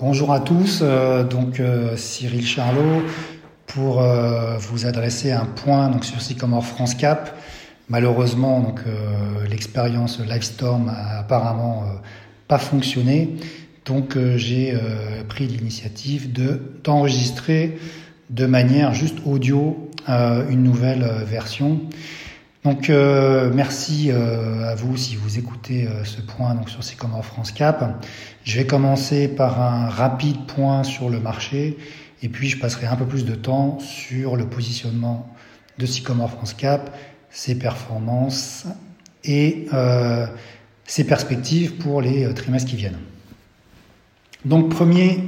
Bonjour à tous, euh, donc euh, Cyril Charlot pour euh, vous adresser un point donc sur Sycomore France Cap. Malheureusement, donc l'expérience Livestorm a apparemment pas fonctionné, donc j'ai pris l'initiative de d'enregistrer de manière juste audio une nouvelle version. Donc euh, merci euh, à vous si vous écoutez euh, ce point sur Sycomore France Cap. Je vais commencer par un rapide point sur le marché et puis je passerai un peu plus de temps sur le positionnement de Sycomore France Cap, ses performances et ses perspectives pour les trimestres qui viennent. Donc premier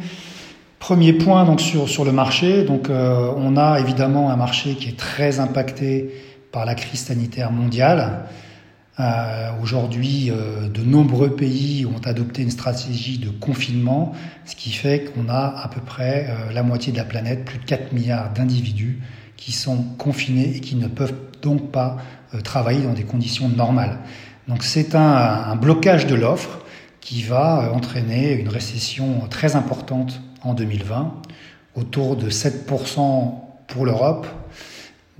premier point donc sur sur le marché, donc on a évidemment un marché qui est très impacté par la crise sanitaire mondiale. Euh, Aujourd'hui, euh, de nombreux pays ont adopté une stratégie de confinement, ce qui fait qu'on a à peu près euh, la moitié de la planète, plus de 4 milliards d'individus qui sont confinés et qui ne peuvent donc pas travailler dans des conditions normales. Donc c'est un, un, blocage de l'offre qui va entraîner une récession très importante en 2020, autour de 7% pour l'Europe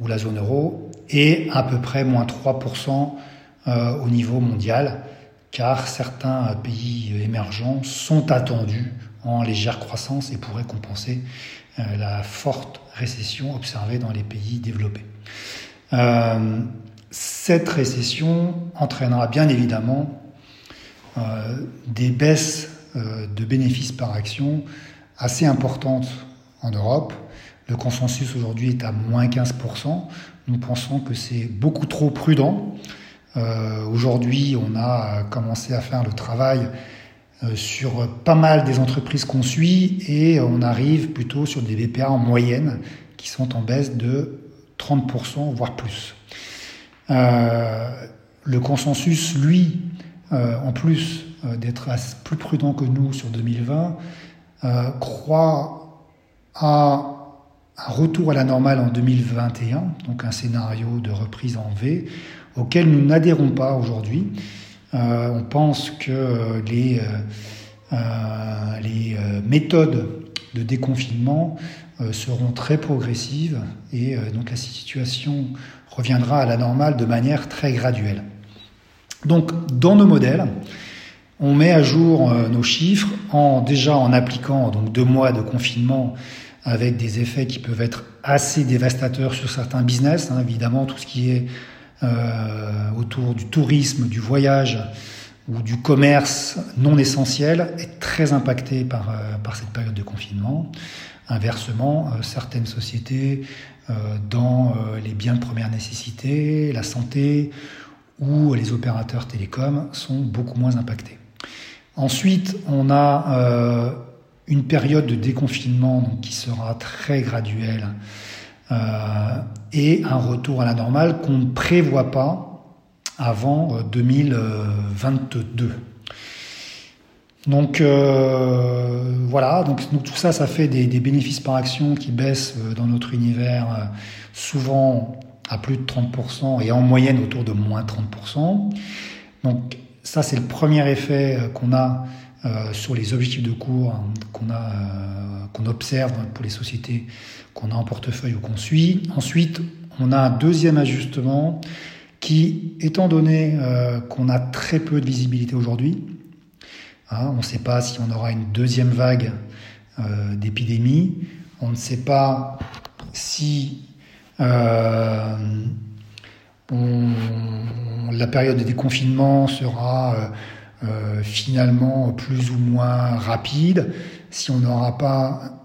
ou la zone euro, et à peu près moins 3% euh, au niveau mondial, car certains pays émergents sont attendus en légère croissance et pourraient compenser euh, la forte récession observée dans les pays développés. Euh, cette récession entraînera bien évidemment des baisses de bénéfices par action assez importantes en Europe, le consensus aujourd'hui est à moins 15%. Nous pensons que c'est beaucoup trop prudent. Euh, aujourd'hui, on a commencé à faire le travail euh, sur pas mal des entreprises qu'on suit et on arrive plutôt sur des BPA en moyenne qui sont en baisse de 30%, voire plus. Euh, le consensus, lui, en plus d'être plus prudent que nous sur 2020, croit à un retour à la normale en 2021, donc un scénario de reprise en V, auquel nous n'adhérons pas aujourd'hui. Euh, on pense que les, euh, euh les euh, méthodes de déconfinement euh, seront très progressives et donc la situation reviendra à la normale de manière très graduelle. Donc dans nos modèles, on met à jour nos chiffres en déjà en appliquant donc deux mois de confinement avec des effets qui peuvent être assez dévastateurs sur certains business. Hein, évidemment, tout ce qui est euh, autour du tourisme, du voyage ou du commerce non essentiel est très impacté par, euh, par cette période de confinement. Inversement, euh, certaines sociétés dans les biens de première nécessité, la santé ou les opérateurs télécoms sont beaucoup moins impactés. Ensuite, on a une période de déconfinement qui sera très graduelle euh, et un retour à la normale qu'on ne prévoit pas avant 2022. Euh, donc euh, voilà, donc, tout ça, ça fait des, des, bénéfices par action qui baissent dans notre univers souvent à plus de 30% et en moyenne autour de moins 30%. Donc ça, c'est le premier effet qu'on a euh, sur les objectifs de cours qu'on a euh, qu'on observe pour les sociétés qu'on a en portefeuille ou qu'on suit. Ensuite, on a un deuxième ajustement qui, étant donné euh, qu'on a très peu de visibilité aujourd'hui, hein, on ne sait pas si on aura une deuxième vague d'épidémie, on ne sait pas si la période de déconfinement sera euh, finalement plus ou moins rapide, si on n'aura pas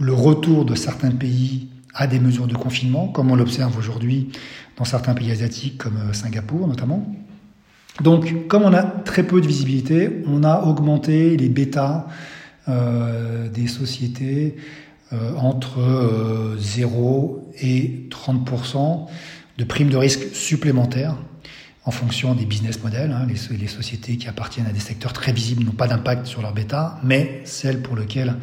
le retour de certains pays à des mesures de confinement, comme on l'observe aujourd'hui dans certains pays asiatiques comme euh, Singapour notamment. Donc, comme on a très peu de visibilité, on a augmenté les bêtas euh, des sociétés entre euh, 0 et 30% de primes de risque supplémentaires en fonction des business models. Hein, les, sociétés qui appartiennent à des secteurs très visibles n'ont pas d'impact sur leur bêta, mais celles pour lesquelles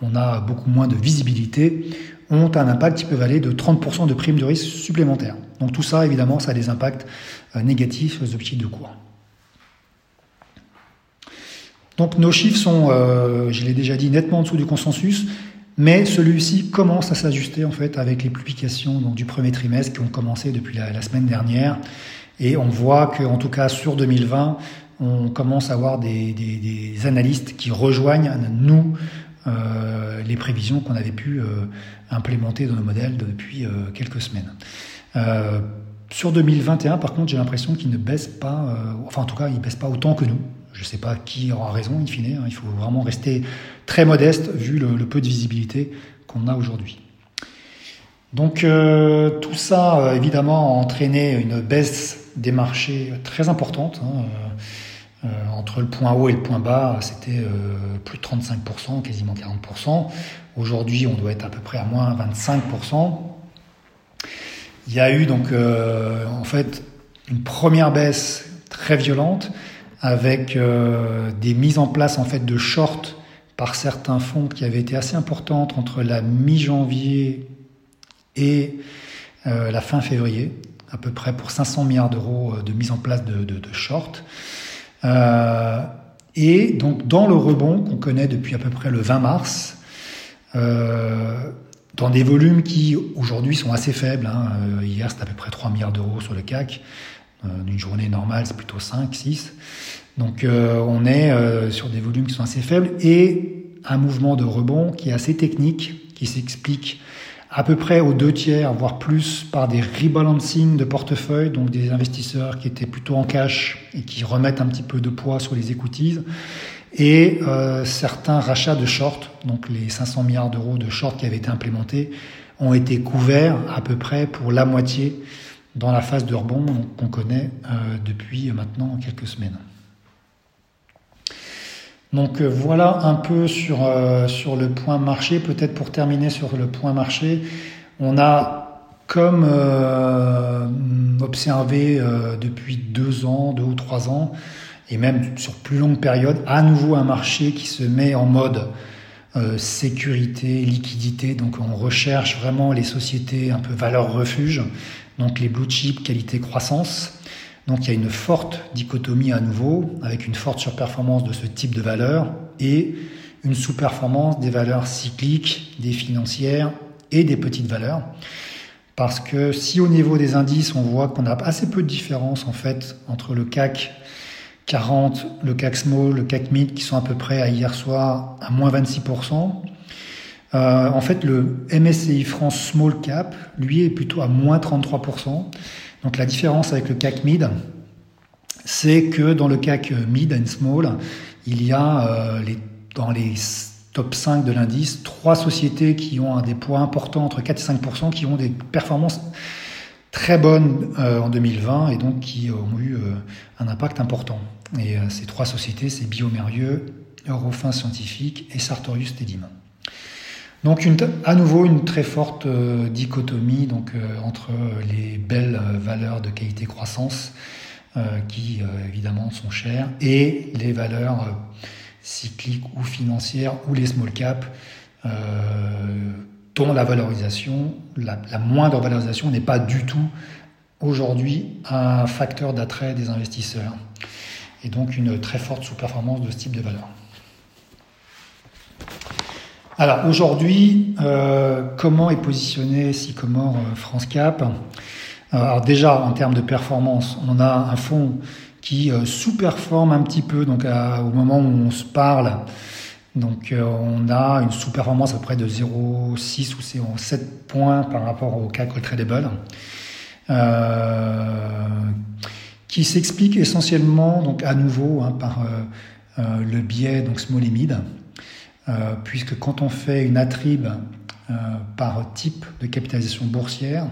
on a beaucoup moins de visibilité ont un impact qui peut aller de 30% de primes de risque supplémentaires. Donc tout ça, évidemment, ça a des impacts euh, négatifs aux objectifs de cours. Donc nos chiffres sont, je l'ai déjà dit, nettement en dessous du consensus. Mais celui-ci commence à s'ajuster en fait avec les publications du premier trimestre qui ont commencé depuis la, semaine dernière. Et on voit qu'en tout cas sur 2020, on commence à avoir des, analystes qui rejoignent nous euh, les prévisions qu'on avait pu euh, implémenter dans nos modèles depuis euh, quelques semaines. Sur 2021, par contre, j'ai l'impression qu'il ne baisse pas, enfin en tout cas, il ne baisse pas autant que nous. Je ne sais pas qui aura raison in fine. Hein. il faut vraiment rester très modeste vu le, peu de visibilité qu'on a aujourd'hui. Donc tout ça, évidemment, a entraîné une baisse des marchés très importante. Hein. Euh, entre le point haut et le point bas, c'était plus de 35%, quasiment 40%. Aujourd'hui, on doit être à peu près à moins 25%. Il y a eu donc en fait une première baisse très violente avec euh, des mises en place en fait de shorts par certains fonds qui avaient été assez importantes entre la mi-janvier et euh, la fin février, à peu près pour 500 milliards d'euros euh, de mise en place de, de, de shorts. Euh, et donc dans le rebond qu'on connaît depuis à peu près le 20 mars, euh, dans des volumes qui aujourd'hui sont assez faibles. Hein. Hier c'était à peu près 3 milliards d'euros sur le CAC. Euh, une journée normale, c'est plutôt 5, 6. Donc on est sur des volumes qui sont assez faibles et un mouvement de rebond qui est assez technique, qui s'explique à peu près aux deux tiers, voire plus, par des rebalancing de portefeuille, donc des investisseurs qui étaient plutôt en cash et qui remettent un petit peu de poids sur les equities, et euh, certains rachats de short, donc les 500 milliards d'euros de short qui avaient été implémentés, ont été couverts à peu près pour la moitié dans la phase de rebond qu'on connaît euh, depuis maintenant quelques semaines. Donc euh, voilà un peu sur, euh, sur le point marché. Peut-être pour terminer sur le point marché, on a comme observé depuis deux ans, deux ou trois ans, et même sur plus longue période, à nouveau un marché qui se met en mode sécurité, liquidité. Donc on recherche vraiment les sociétés un peu valeur refuge, donc les blue chips qualité croissance. Donc il y a une forte dichotomie à nouveau, avec une forte surperformance de ce type de valeurs et une sous-performance des valeurs cycliques, des financières et des petites valeurs. Parce que si au niveau des indices, on voit qu'on a assez peu de différence en fait entre le CAC 40, le CAC Small, le CAC Mid qui sont à peu près à hier soir à moins 26%, euh, en fait, le MSCI France Small Cap, lui, est plutôt à moins 33%. Donc la différence avec le CAC Mid, c'est que dans le CAC Mid and Small, il y a euh, dans les top 5 de l'indice, trois sociétés qui ont un des poids importants entre 4 et 5%, qui ont des performances très bonnes euh, en 2020 et donc qui ont eu euh, un impact important. Et ces trois sociétés, c'est Biomérieux, Eurofin Scientifique et Sartorius Tedim. Donc à nouveau une très forte euh, dichotomie euh, entre les belles euh, valeurs de qualité croissance qui évidemment sont chères et les valeurs cycliques ou financières ou les small caps dont la valorisation, la, la moindre valorisation n'est pas du tout aujourd'hui un facteur d'attrait des investisseurs et donc une très forte sous-performance de ce type de valeur. Alors aujourd'hui, euh, comment est positionné Sycomore euh, France Cap? Euh, Alors déjà en termes de performance, on a un fonds qui sous-performe un petit peu. Donc au moment où on se parle, donc on a une sous-performance à peu près de 0,6 ou 0,7 points par rapport au CAC Tradable. qui s'explique essentiellement donc à nouveau hein, par le biais donc small et mid euh, puisque quand on fait une attrib euh, par type de capitalisation boursière,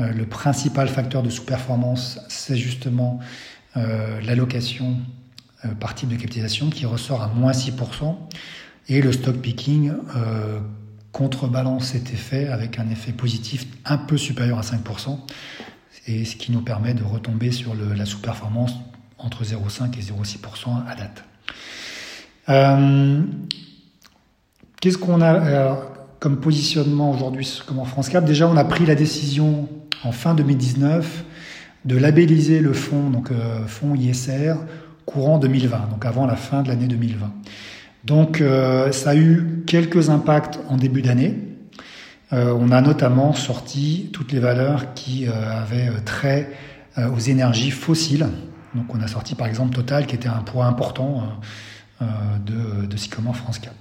euh, le principal facteur de sous-performance, c'est justement l'allocation par type de capitalisation qui ressort à moins 6%, et le stock picking contrebalance cet effet avec un effet positif un peu supérieur à 5%, et ce qui nous permet de retomber sur la sous-performance entre 0,5 et 0,6% à date. Qu'est-ce qu'on a euh, comme positionnement aujourd'hui comme en France Cap? Déjà, on a pris la décision en fin 2019 de labelliser le fonds, donc euh, fonds ISR, courant 2020, donc avant la fin de l'année 2020. Donc ça a eu quelques impacts en début d'année. on a notamment sorti toutes les valeurs qui avaient trait aux énergies fossiles. Donc on a sorti par exemple Total qui était un poids important de, de France Cap.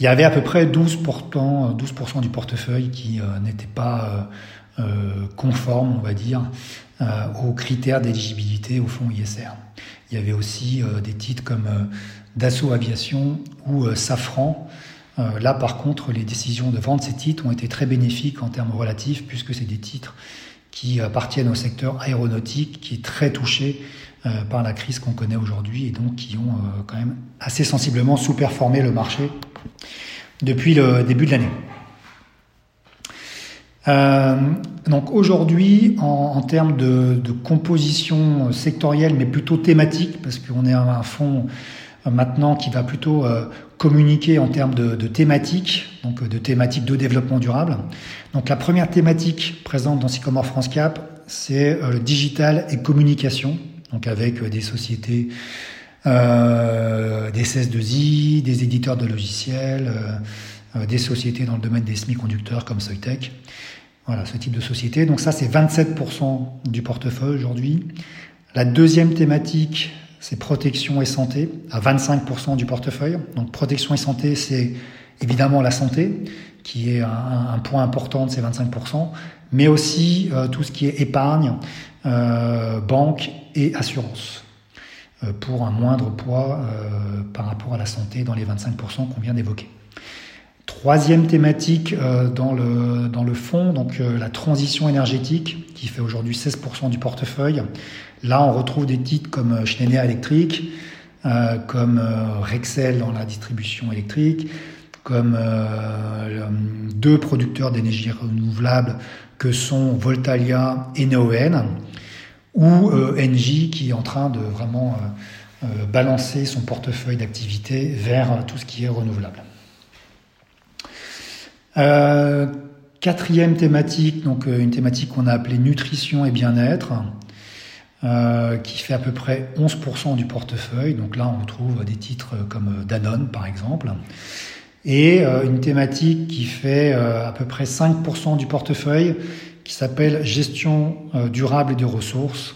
Il y avait à peu près 12%, 12 du portefeuille qui euh, n'était pas euh, euh, conforme, on va dire, aux critères d'éligibilité au fonds ISR. Il y avait aussi des titres comme Dassault Aviation ou Safran. là, par contre, les décisions de vente de ces titres ont été très bénéfiques en termes relatifs, puisque c'est des titres qui appartiennent au secteur aéronautique, qui est très touché par la crise qu'on connaît aujourd'hui, et donc qui ont quand même assez sensiblement sous-performé le marché depuis le début de l'année. Euh, donc aujourd'hui, en, termes de, composition sectorielle, mais plutôt thématique, parce qu'on est un, fonds euh, maintenant qui va plutôt euh, communiquer en termes de, de thématiques, donc de thématiques de développement durable. Donc la première thématique présente dans Sycomore France Cap, c'est le digital et communication, donc avec des sociétés euh, des CS2I, des éditeurs de logiciels, euh, euh, des sociétés dans le domaine des semi-conducteurs comme Soitec. Voilà, ce type de société. Donc ça, c'est 27% du portefeuille aujourd'hui. La deuxième thématique, c'est protection et santé, à 25% du portefeuille. Donc protection et santé, c'est évidemment la santé, qui est un, point important de ces 25%, mais aussi tout ce qui est épargne, euh, banque et assurance. Euh, pour un moindre poids euh, par rapport à la santé dans les 25% qu'on vient d'évoquer. Troisième thématique euh, dans, le, dans le fond, donc la transition énergétique, qui fait aujourd'hui 16% du portefeuille. Là, on retrouve des titres comme Schneider Electric, comme Rexel dans la distribution électrique, comme deux producteurs d'énergie renouvelable que sont Voltalia et Neoen ou euh, Engie qui est en train de vraiment euh, euh, balancer son portefeuille d'activité vers tout ce qui est renouvelable. Quatrième thématique, donc une thématique qu'on a appelée nutrition et bien-être, qui fait à peu près 11% du portefeuille. Donc là, on retrouve des titres comme Danone, par exemple. Et une thématique qui fait à peu près 5% du portefeuille, qui s'appelle Gestion euh, durable et de ressources.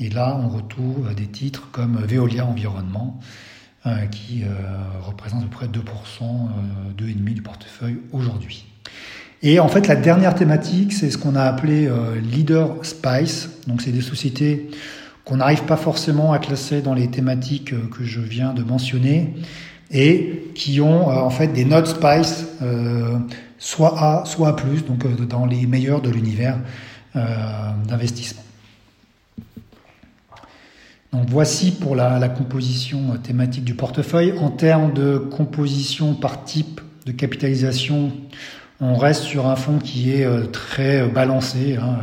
Et là, on retrouve des titres comme Veolia Environnement, euh, qui euh, représente à peu près 2%, 2,5% du portefeuille aujourd'hui. Et en fait, la dernière thématique, c'est ce qu'on a appelé Leader Spice. Donc, c'est des sociétés qu'on n'arrive pas forcément à classer dans les thématiques que je viens de mentionner et qui ont en fait des notes Spice soit A, soit A+, donc euh, dans les meilleurs de l'univers euh, d'investissement. Donc voici pour la, composition euh, thématique du portefeuille. En termes de composition par type de capitalisation, on reste sur un fonds qui est très balancé. Hein.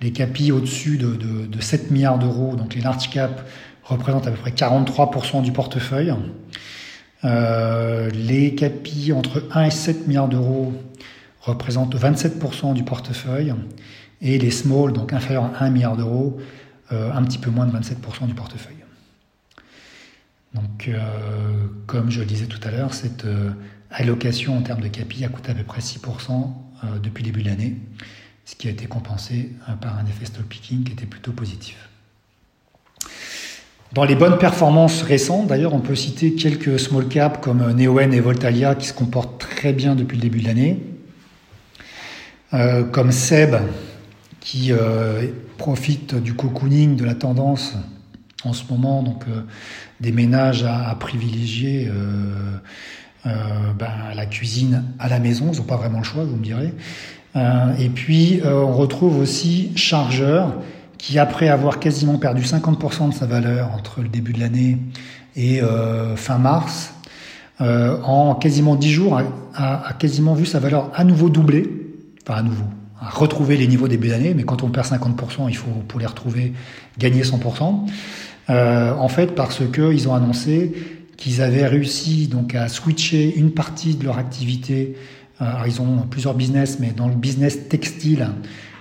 Les capis au-dessus de, 7 milliards d'euros, donc les large caps, représentent à peu près 43% du portefeuille. Euh, les capis entre 1 et 7 milliards d'euros représentent 27% du portefeuille et les small, donc inférieurs à 1 milliard d'euros, euh, un petit peu moins de 27% du portefeuille. Donc, euh, comme je le disais tout à l'heure, cette allocation en termes de capi a coûté à peu près 6% depuis le début de l'année, ce qui a été compensé par un effet stock picking qui était plutôt positif. Dans les bonnes performances récentes, d'ailleurs, on peut citer quelques small caps comme Neoen et Voltalia qui se comportent très bien depuis le début de l'année, euh, comme Seb qui euh, profite du cocooning, de la tendance en ce moment, donc euh, des ménages à, privilégier ben, la cuisine à la maison. Ils n'ont pas vraiment le choix, vous me direz. et puis, on retrouve aussi Chargeur qui après avoir quasiment perdu 50% de sa valeur entre le début de l'année et euh, fin mars, euh, en quasiment 10 jours, a, quasiment vu sa valeur à nouveau doubler, enfin à nouveau, à retrouver les niveaux début d'année, mais quand on perd 50%, il faut pour les retrouver gagner 100%. Euh, en fait, parce que ils ont annoncé qu'ils avaient réussi donc à switcher une partie de leur activité. alors ils ont plusieurs business, mais dans le business textile,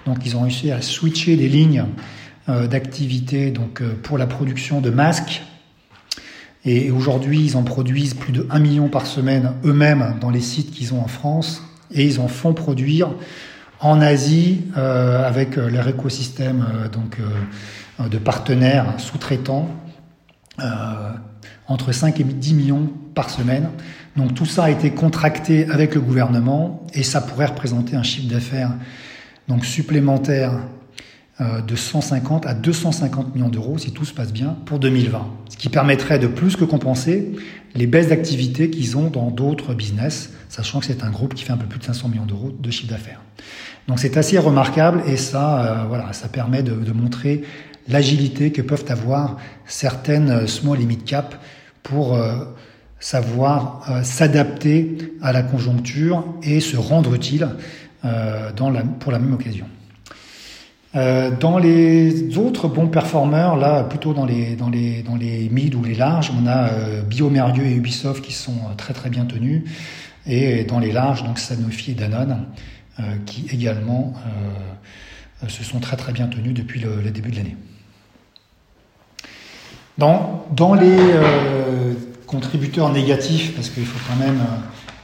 donc ils ont réussi à switcher des lignes d'activité donc pour la production de masques. Et aujourd'hui, ils en produisent plus de 1 million par semaine eux-mêmes dans les sites qu'ils ont en France. Et ils en font produire en Asie avec leur écosystème donc, de partenaires sous-traitants entre 5 et 10 millions par semaine. Donc tout ça a été contracté avec le gouvernement et ça pourrait représenter un chiffre d'affaires donc supplémentaire euh, de 150 à 250 millions d'euros si tout se passe bien pour 2020, ce qui permettrait de plus que compenser les baisses d'activité qu'ils ont dans d'autres business, sachant que c'est un groupe qui fait un peu plus de 500 millions d'euros de chiffre d'affaires. Donc c'est assez remarquable et ça, euh, voilà, ça permet de, montrer l'agilité que peuvent avoir certaines euh, small et mid cap pour euh, savoir euh, s'adapter à la conjoncture et se rendre utile euh, pour la même occasion. Dans les autres bons performeurs, là plutôt dans les, dans les, dans les mid ou les larges, on a Biomérieux et Ubisoft qui sont très très bien tenus. Et dans les larges, donc Sanofi et Danone, qui également se sont très très bien tenus depuis le début de l'année. Dans, dans les euh, contributeurs négatifs, parce qu'il faut quand même euh,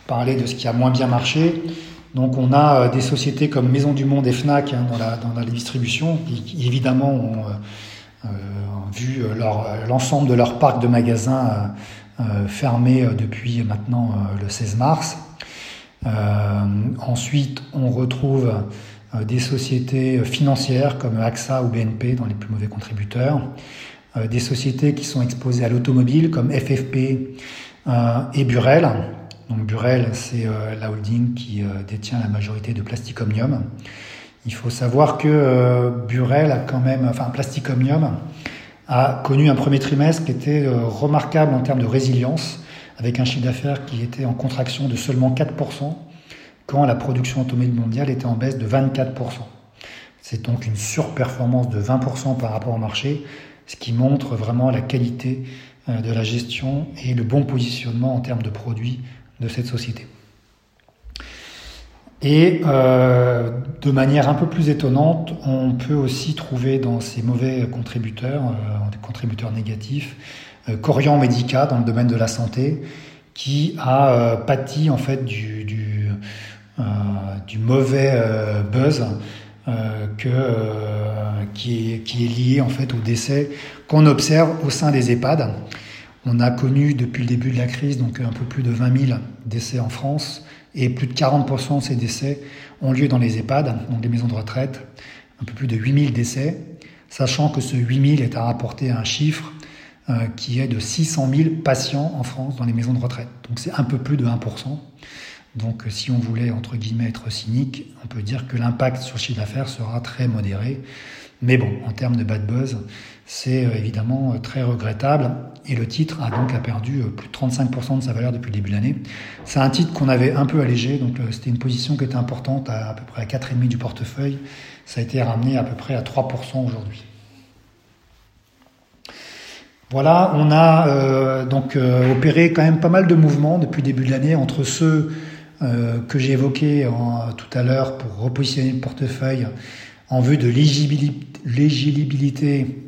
parler de ce qui a moins bien marché, donc on a euh, des sociétés comme Maison du Monde et Fnac hein, dans, la, distribution, qui, évidemment ont vu l'ensemble de leur parc de magasins fermé depuis maintenant le 16 mars. ensuite, on retrouve des sociétés financières comme AXA ou BNP dans les plus mauvais contributeurs. Euh, des sociétés qui sont exposées à l'automobile comme FFP euh, et Burel. Donc Burel, c'est euh, la holding qui détient la majorité de Plastic Omnium. Il faut savoir que Burel a quand même, enfin Plastic Omnium a connu un premier trimestre qui était remarquable en termes de résilience, avec un chiffre d'affaires qui était en contraction de seulement 4%, quand la production automobile mondiale était en baisse de 24%. C'est donc une surperformance de 20% par rapport au marché, ce qui montre vraiment la qualité euh, de la gestion et le bon positionnement en termes de produits de cette société. Et euh, de manière un peu plus étonnante, on peut aussi trouver dans ces mauvais contributeurs, euh, des contributeurs négatifs, Corian Medica dans le domaine de la santé, qui a pâti en fait du mauvais buzz euh, que, euh, qui, est, qui, est, lié en fait au décès qu'on observe au sein des EHPAD. On a connu depuis le début de la crise donc un peu plus de 20 000 décès en France et plus de 40% de ces décès ont lieu dans les EHPAD, donc les maisons de retraite, un peu plus de 8 000 décès, sachant que ce 8 000 est à rapporter à un chiffre euh, qui est de 600 000 patients en France dans les maisons de retraite. Donc c'est un peu plus de 1%. Donc si on voulait, entre guillemets, être cynique, on peut dire que l'impact sur le chiffre d'affaires sera très modéré. Mais bon, en termes de bad buzz, c'est euh, évidemment euh, très regrettable. Et le titre a donc perdu euh, plus de 35% de sa valeur depuis le début de l'année. C'est un titre qu'on avait un peu allégé, donc c'était une position qui était importante à à peu près à 4,5 du portefeuille. Ça a été ramené à peu près à 3% aujourd'hui. Voilà, on a donc opéré quand même pas mal de mouvements depuis le début de l'année entre ceux que j'ai évoqué tout à l'heure pour repositionner le portefeuille en vue de l'éligibilité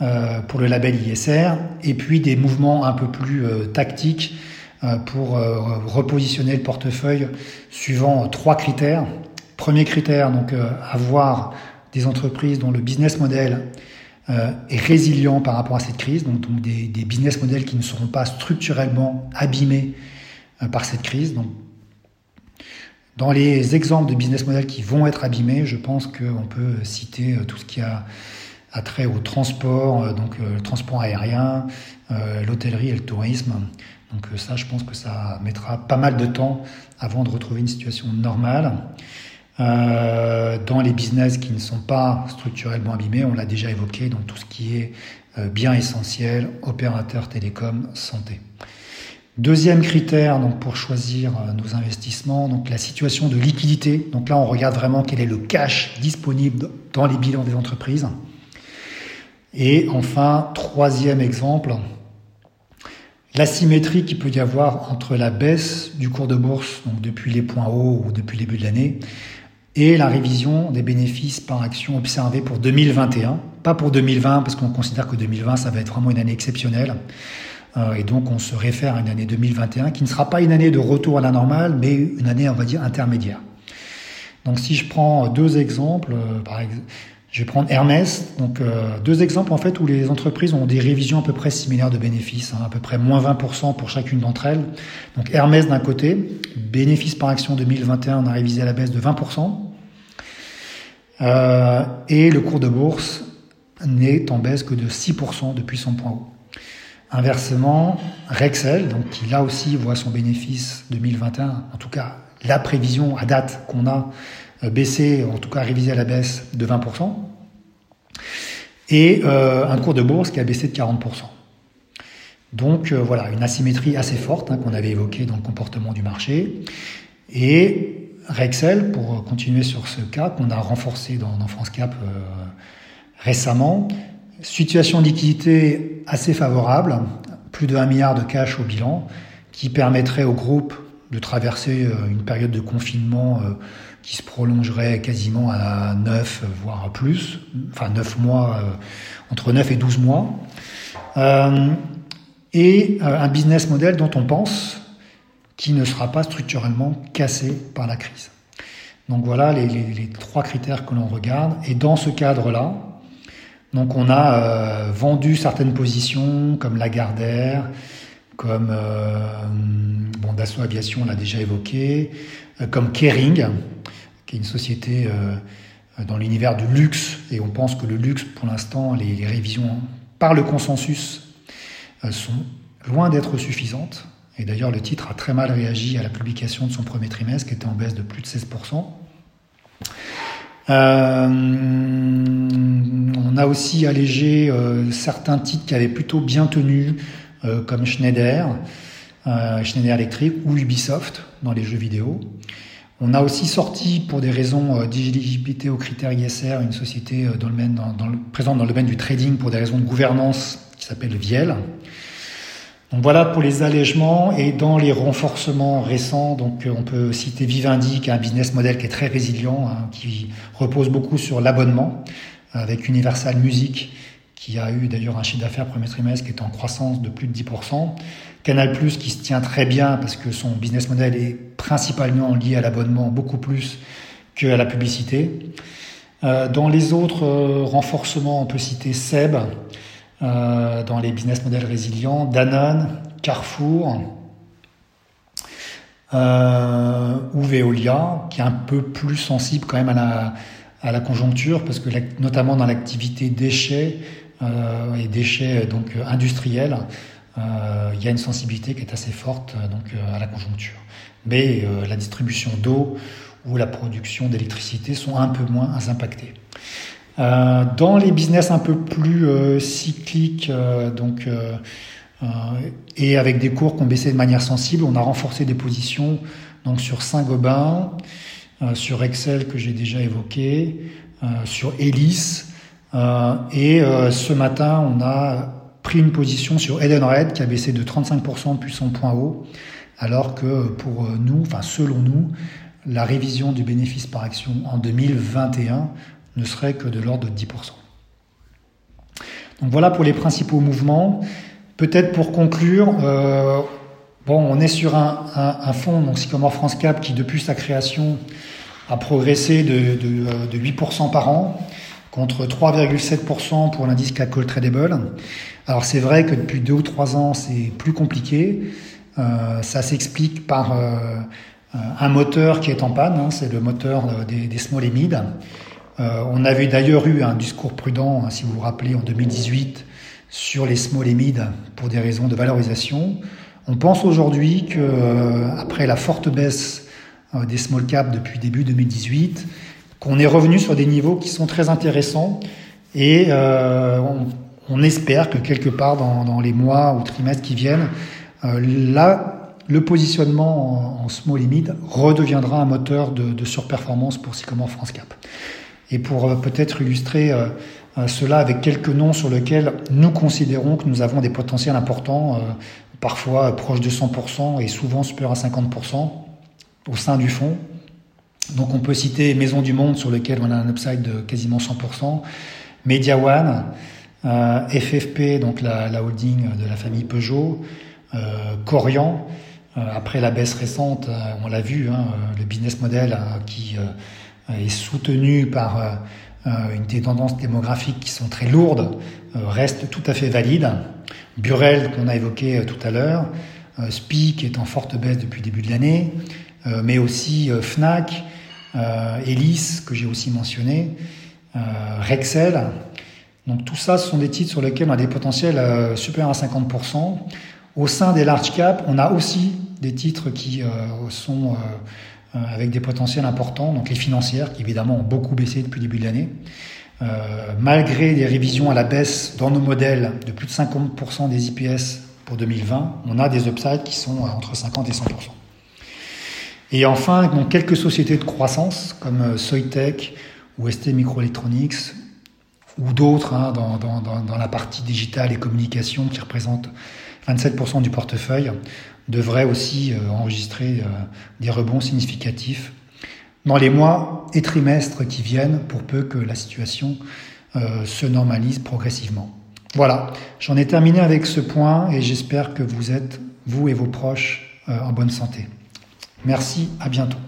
euh, pour le label ISR, et puis des mouvements un peu plus euh, tactiques pour repositionner le portefeuille suivant trois critères. Premier critère, donc avoir des entreprises dont le business model est résilient par rapport à cette crise, donc, donc des, des, business models qui ne seront pas structurellement abîmés par cette crise, donc dans les exemples de business models qui vont être abîmés, je pense qu'on peut citer euh, tout ce qui a, trait au transport, euh, donc euh, le transport aérien, l'hôtellerie et le tourisme. Donc ça, je pense que ça mettra pas mal de temps avant de retrouver une situation normale. dans les business qui ne sont pas structurellement abîmés, on l'a déjà évoqué, donc tout ce qui est bien essentiel, opérateur télécom, santé. Deuxième critère donc pour choisir euh, nos investissements, donc la situation de liquidité. Donc là, on regarde vraiment quel est le cash disponible dans les bilans des entreprises. Et enfin, troisième exemple, l'asymétrie qu'il peut y avoir entre la baisse du cours de bourse, donc depuis les points hauts ou depuis le début de l'année, et la révision des bénéfices par action observés pour 2021. pas pour 2020 parce qu'on considère que 2020 ça va être vraiment une année exceptionnelle. Euh, et donc on se réfère à une année 2021 qui ne sera pas une année de retour à la normale, mais une année on va dire intermédiaire. Donc si je prends deux exemples, euh, je vais prendre Hermès, donc euh, deux exemples en fait où les entreprises ont des révisions à peu près similaires de bénéfices, hein, à peu près moins 20% pour chacune d'entre elles. Donc Hermès d'un côté, bénéfice par action 2021, on a révisé à la baisse de 20%, euh, et le cours de bourse n'est en baisse que de 6% depuis son point haut. Inversement, Rexel, donc qui là aussi voit son bénéfice 2021, en tout cas la prévision à date qu'on a euh, baissé, en tout cas révisé à la baisse de 20%, et euh, un cours de bourse qui a baissé de 40%. Donc euh, voilà, une asymétrie assez forte hein, qu'on avait évoquée dans le comportement du marché. Et Rexel, pour continuer sur ce cas qu'on a renforcé dans, France Cap récemment, situation de liquidité assez favorable, plus de 1 milliard de cash au bilan, qui permettrait au groupe de traverser une période de confinement qui se prolongerait quasiment à 9, voire plus, enfin 9 mois, euh, entre 9 et 12 mois. Euh, et euh, un business model dont on pense qui ne sera pas structurellement cassé par la crise. Donc voilà les trois critères que l'on regarde. Et dans ce cadre-là, donc on a vendu certaines positions comme Lagardère, comme bon, Dassault Aviation, on l'a déjà évoqué, comme Kering, qui est une société euh, dans l'univers du luxe, et on pense que le luxe, pour l'instant, les, révisions par le consensus euh, sont loin d'être suffisantes. Et d'ailleurs, le titre a très mal réagi à la publication de son premier trimestre, qui était en baisse de plus de 16%. Euh, on a aussi allégé certains titres qui avaient plutôt bien tenu, comme Schneider, Schneider Electric ou Ubisoft dans les jeux vidéo. On a aussi sorti, pour des raisons euh, d'éligibilité aux critères ISR, une société euh, dans le dans, le, présente dans le domaine du trading pour des raisons de gouvernance qui s'appelle Viel. Donc voilà pour les allègements et dans les renforcements récents, donc euh, on peut citer Vivendi qui a un business model qui est très résilient, hein, qui repose beaucoup sur l'abonnement avec Universal Music qui a eu d'ailleurs un chiffre d'affaires premier trimestre qui est en croissance de plus de 10%. Canal Plus qui se tient très bien parce que son business model est principalement lié à l'abonnement beaucoup plus qu'à la publicité. Euh, dans les autres euh, renforcements, on peut citer Seb, dans les business models résilients, Danone, Carrefour, ou Veolia, qui est un peu plus sensible quand même à la, conjoncture, parce que notamment dans l'activité déchets et déchets donc industriels, euh, il y a une sensibilité qui est assez forte euh, donc euh, à la conjoncture. Mais la distribution d'eau ou la production d'électricité sont un peu moins impactées. Dans les business un peu plus cycliques, donc et avec des cours qui ont baissé de manière sensible, on a renforcé des positions donc sur Saint-Gobain, sur Excel que j'ai déjà évoqué, sur Elis, et ce matin on a pris une position sur Edenred qui a baissé de 35% depuis son point haut, alors que pour nous, enfin selon nous, la révision du bénéfice par action en 2021 ne serait que de l'ordre de 10%. Donc voilà pour les principaux mouvements. Peut-être pour conclure, euh, bon, on est sur un, fonds, donc Sycomore France Cap, qui depuis sa création a progressé de, de, de 8% par an contre 3,7% pour l'indice CAC Tradable. Alors c'est vrai que depuis deux ou trois ans, c'est plus compliqué. Euh, ça s'explique par euh, un moteur qui est en panne, hein, c'est le moteur des, des small et mid. Euh, on avait d'ailleurs eu un discours prudent, hein, si vous vous rappelez, en 2018 sur les small mid pour des raisons de valorisation. On pense aujourd'hui que euh, après la forte baisse euh, des small caps depuis début 2018, qu'on est revenu sur des niveaux qui sont très intéressants et euh, on, espère que quelque part dans, les mois ou trimestres qui viennent, euh, là, le positionnement en, small limit redeviendra un moteur de, surperformance pour Sycomore France Cap. Et pour euh, peut-être illustrer cela avec quelques noms sur lesquels nous considérons que nous avons des potentiels importants, parfois proches de 100% et souvent supérieurs à 50% au sein du fonds. Donc on peut citer Maison du Monde sur lequel on a un upside de quasiment 100%, Media One, FFP, donc la, holding de la famille Peugeot, Corian, après la baisse récente, on l'a vu, hein, le business model qui est soutenu par une des tendances démographiques qui sont très lourdes, reste tout à fait valide. Burel, qu'on a évoqué tout à l'heure, SPI qui est en forte baisse depuis le début de l'année, mais aussi Fnac, euh, Elis, que j'ai aussi mentionné, euh, Rexel. Donc tout ça, ce sont des titres sur lesquels on a des potentiels euh, supérieurs à 50%. Au sein des large caps, on a aussi des titres qui sont avec des potentiels importants, donc les financières qui évidemment ont beaucoup baissé depuis le début de l'année. malgré des révisions à la baisse dans nos modèles de plus de 50% des IPS pour 2020, on a des upsides qui sont entre 50 et 100%. Et enfin, quelques sociétés de croissance comme euh, Soitec ou ST Microelectronics ou d'autres hein, dans, dans, dans, la partie digitale et communication qui représentent 27% du portefeuille devraient aussi euh, enregistrer euh, des rebonds significatifs dans les mois et trimestres qui viennent pour peu que la situation se normalise progressivement. Voilà, j'en ai terminé avec ce point et j'espère que vous êtes, vous et vos proches, en bonne santé. Merci, à bientôt.